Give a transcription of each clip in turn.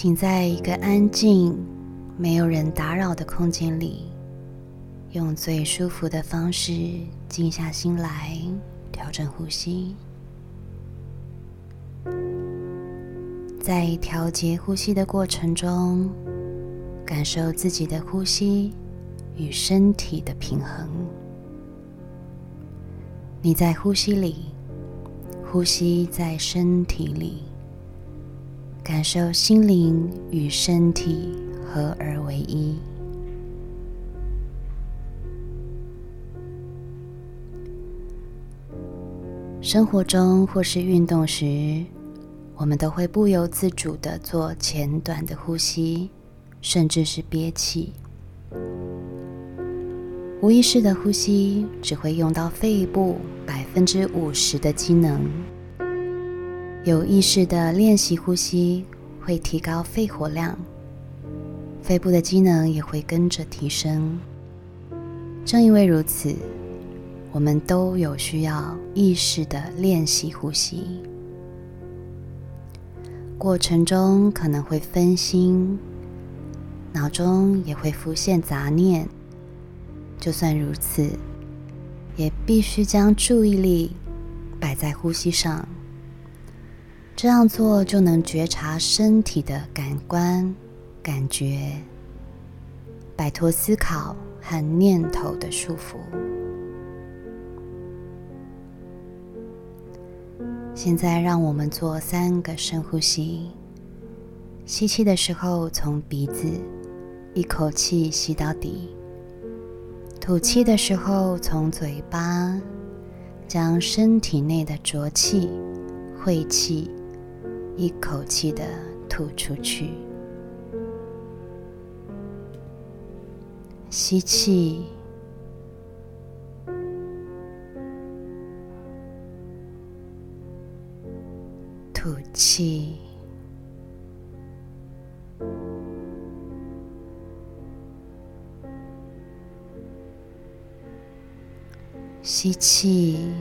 请在一个安静、没有人打扰的空间里，用最舒服的方式静下心来，调整呼吸。在调节呼吸的过程中，感受自己的呼吸与身体的平衡。你在呼吸里，呼吸在身体里。感受心灵与身体合而为一。生活中或是运动时，我们都会不由自主的做浅短的呼吸，甚至是憋气。无意识的呼吸只会用到肺部百分之五十的机能。有意识的练习呼吸，会提高肺活量，肺部的机能也会跟着提升。正因为如此，我们都有需要意识的练习呼吸。过程中可能会分心，脑中也会浮现杂念。就算如此，也必须将注意力摆在呼吸上。这样做就能觉察身体的感官、感觉，摆脱思考和念头的束缚。现在，让我们做三个深呼吸。吸气的时候，从鼻子一口气吸到底；吐气的时候，从嘴巴将身体内的浊气、晦气。一口气的吐出去，吸气，吐气，吸气。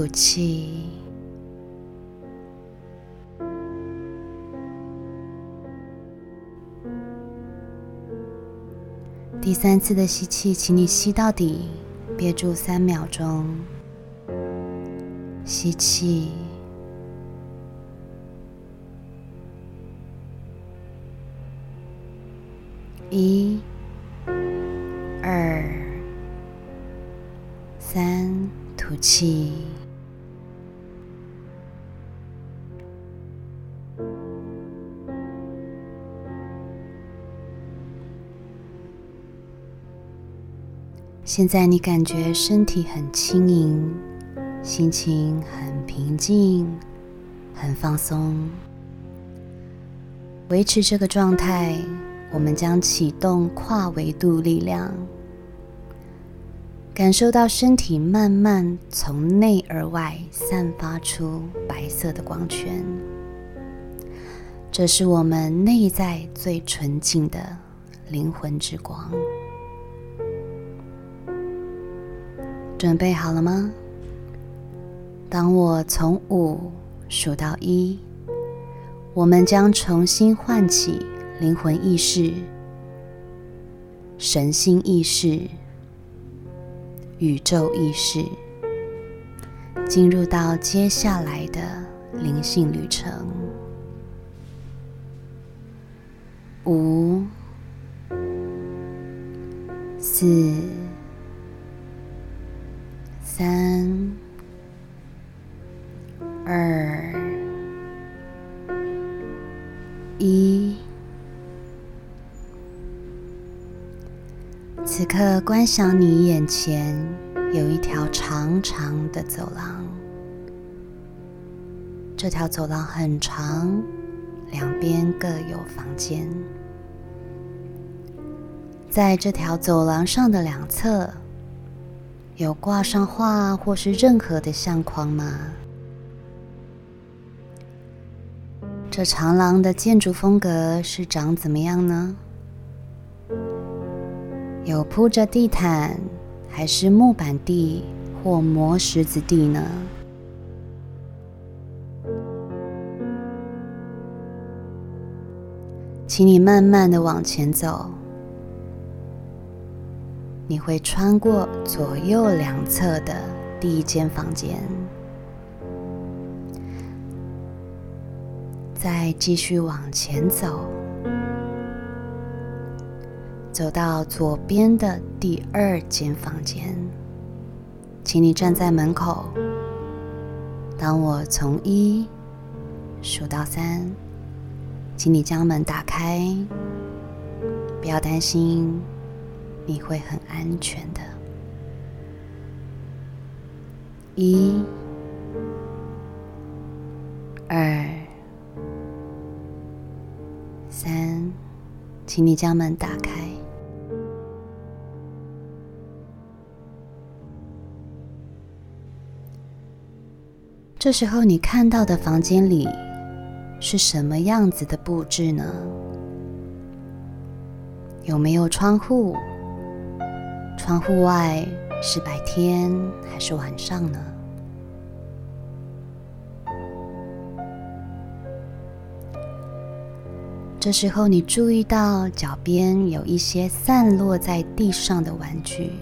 吐气。第三次的吸气，请你吸到底，憋住三秒钟。吸气，一、二、三，吐气。现在你感觉身体很轻盈，心情很平静，很放松。维持这个状态，我们将启动跨维度力量，感受到身体慢慢从内而外散发出白色的光圈。这是我们内在最纯净的灵魂之光。准备好了吗？当我从五数到一，我们将重新唤起灵魂意识、神心意识、宇宙意识，进入到接下来的灵性旅程。五、四。三、二、一，此刻观想你眼前有一条长长的走廊，这条走廊很长，两边各有房间，在这条走廊上的两侧。有挂上画或是任何的相框吗？这长廊的建筑风格是长怎么样呢？有铺着地毯，还是木板地，或磨石子地呢？请你慢慢的往前走，你会穿过左右两侧的第一间房间，再继续往前走，走到左边的第二间房间，请你站在门口，当我从一数到三。请你将门打开，不要担心，你会很安全的。一、二、三，请你将门打开。这时候，你看到的房间里。是什么样子的布置呢？有没有窗户？窗户外是白天还是晚上呢？这时候，你注意到脚边有一些散落在地上的玩具，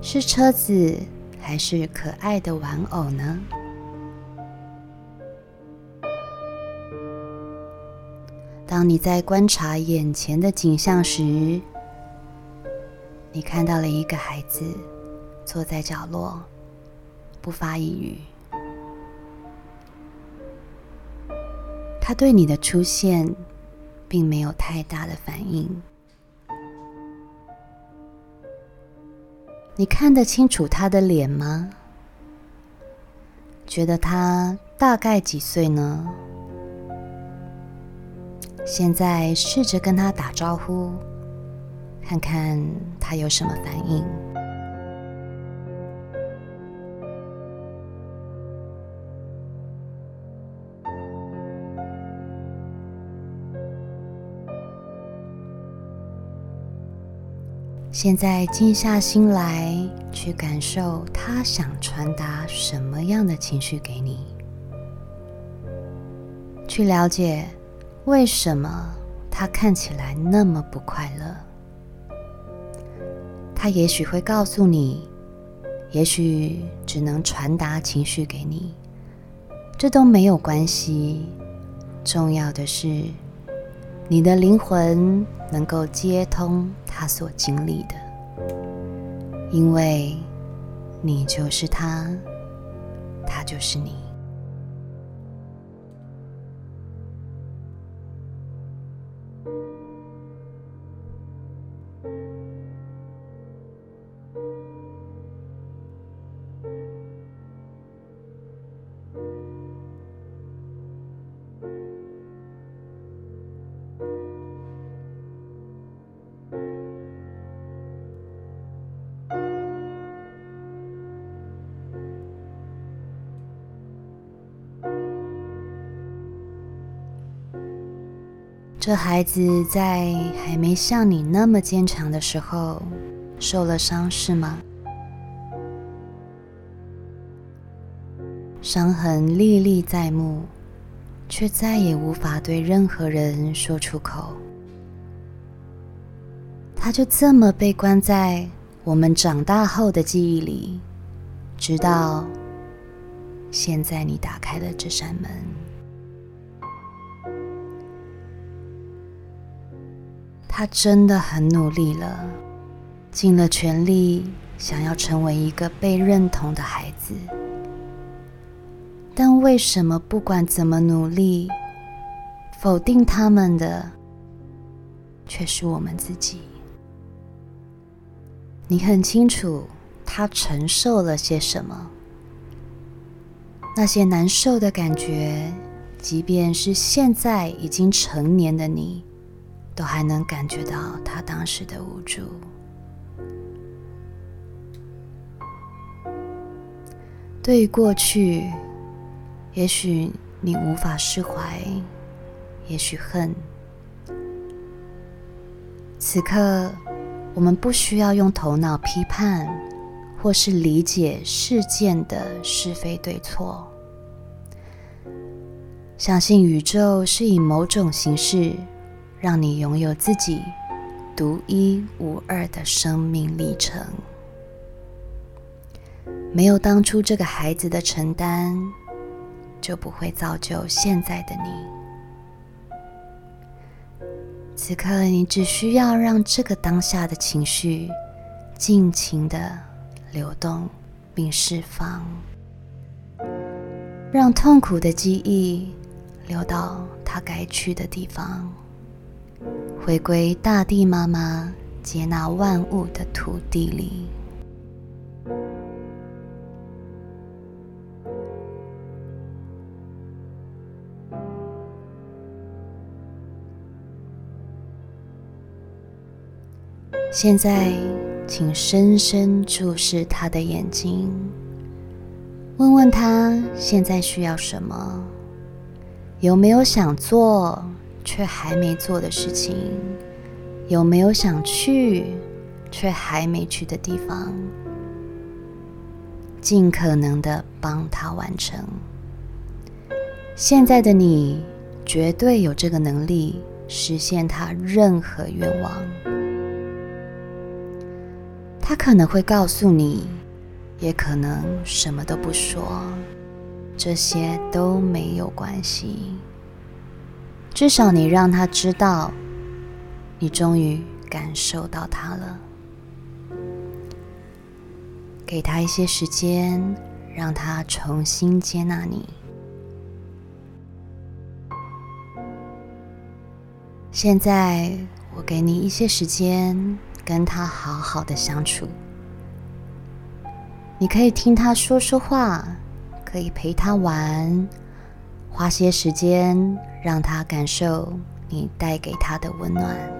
是车子还是可爱的玩偶呢？当你在观察眼前的景象时，你看到了一个孩子坐在角落，不发一语。他对你的出现并没有太大的反应。你看得清楚他的脸吗？觉得他大概几岁呢？现在试着跟他打招呼，看看他有什么反应。现在静下心来，去感受他想传达什么样的情绪给你，去了解。为什么他看起来那么不快乐？他也许会告诉你，也许只能传达情绪给你，这都没有关系。重要的是，你的灵魂能够接通他所经历的，因为你就是他，他就是你。这孩子在还没像你那么坚强的时候受了伤，是吗？伤痕历历在目，却再也无法对任何人说出口。他就这么被关在我们长大后的记忆里，直到现在，你打开了这扇门。他真的很努力了，尽了全力，想要成为一个被认同的孩子。但为什么不管怎么努力，否定他们的却是我们自己？你很清楚他承受了些什么，那些难受的感觉，即便是现在已经成年的你。都还能感觉到他当时的无助。对于过去，也许你无法释怀，也许恨。此刻，我们不需要用头脑批判或是理解事件的是非对错。相信宇宙是以某种形式让你拥有自己独一无二的生命历程。没有当初这个孩子的承担，就不会造就现在的你。此刻，你只需要让这个当下的情绪尽情的流动并释放，让痛苦的记忆。流到它该去的地方，回归大地妈妈接纳万物的土地里。现在，请深深注视他的眼睛，问问他现在需要什么。有没有想做却还没做的事情？有没有想去却还没去的地方？尽可能的帮他完成。现在的你绝对有这个能力实现他任何愿望。他可能会告诉你，也可能什么都不说。这些都没有关系，至少你让他知道，你终于感受到他了。给他一些时间，让他重新接纳你。现在，我给你一些时间，跟他好好的相处。你可以听他说说话。可以陪他玩，花些时间让他感受你带给他的温暖。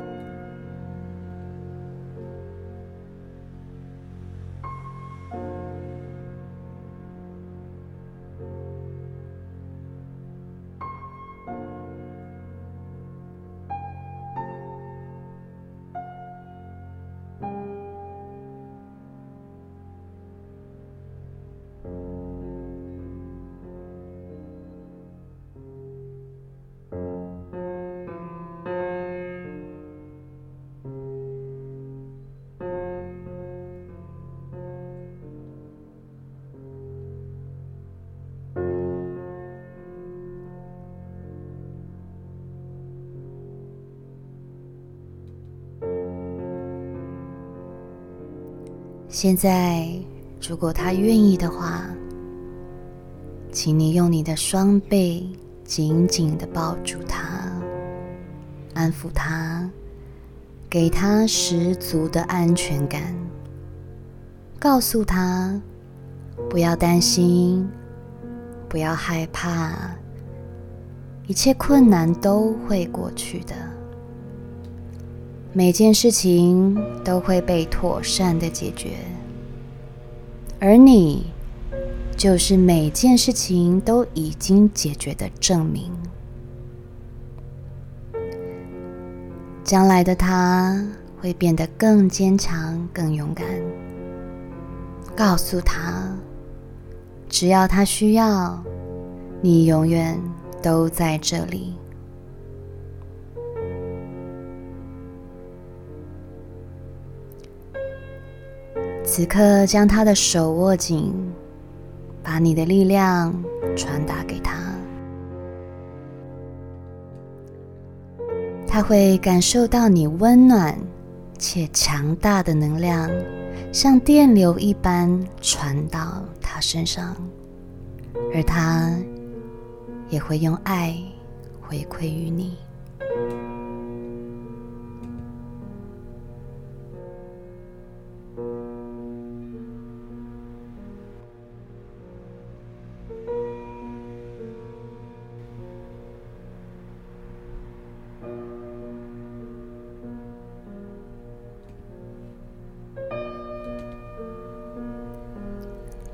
现在，如果他愿意的话，请你用你的双臂紧紧的抱住他，安抚他，给他十足的安全感，告诉他不要担心，不要害怕，一切困难都会过去的。每件事情都会被妥善的解决，而你就是每件事情都已经解决的证明。将来的他会变得更坚强、更勇敢。告诉他，只要他需要，你永远都在这里。此刻，将他的手握紧，把你的力量传达给他。他会感受到你温暖且强大的能量，像电流一般传到他身上，而他也会用爱回馈于你。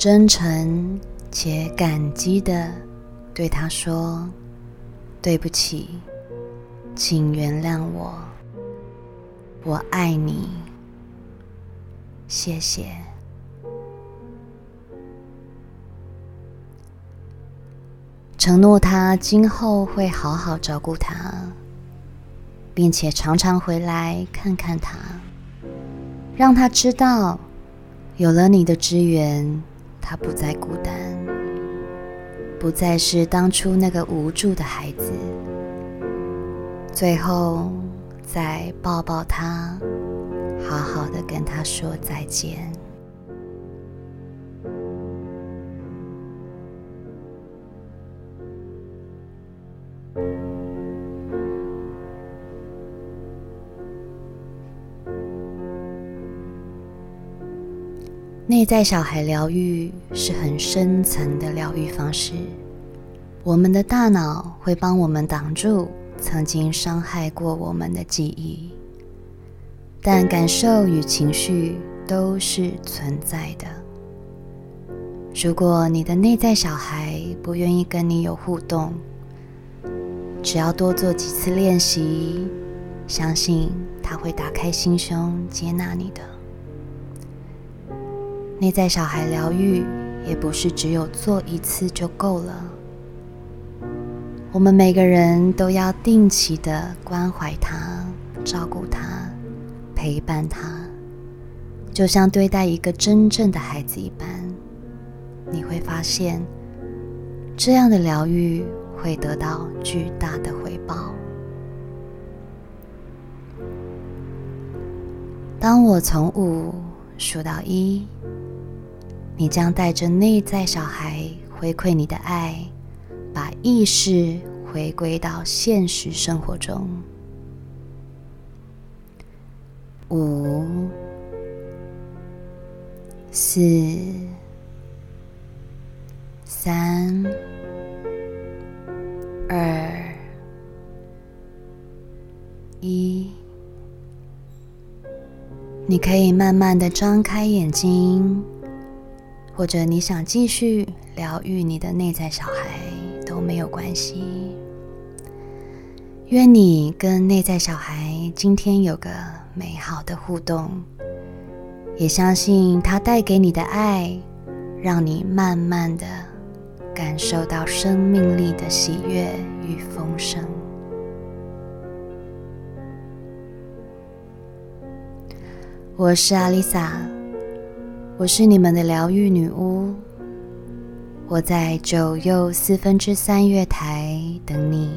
真诚且感激的对他说对不起请原谅我我爱你谢谢。承诺他今后会好好照顾他并且常常回来看看他让他知道有了你的支援他不再孤单，不再是当初那个无助的孩子。最后，再抱抱他，好好的跟他说再见。内在小孩疗愈是很深层的疗愈方式。我们的大脑会帮我们挡住曾经伤害过我们的记忆，但感受与情绪都是存在的。如果你的内在小孩不愿意跟你有互动，只要多做几次练习，相信他会打开心胸接纳你的。内在小孩疗愈也不是只有做一次就够了，我们每个人都要定期的关怀他、照顾他、陪伴他，就像对待一个真正的孩子一般。你会发现，这样的疗愈会得到巨大的回报。当我从五数到一。你将带着内在小孩回馈你的爱，把意识回归到现实生活中。五、四、三、二、一，你可以慢慢的张开眼睛。或者你想继续疗愈你的内在小孩都没有关系。愿你跟内在小孩今天有个美好的互动，也相信他带给你的爱，让你慢慢的感受到生命力的喜悦与丰盛。我是阿丽萨。我是你们的疗愈女巫，我在九又四分之三月台等你。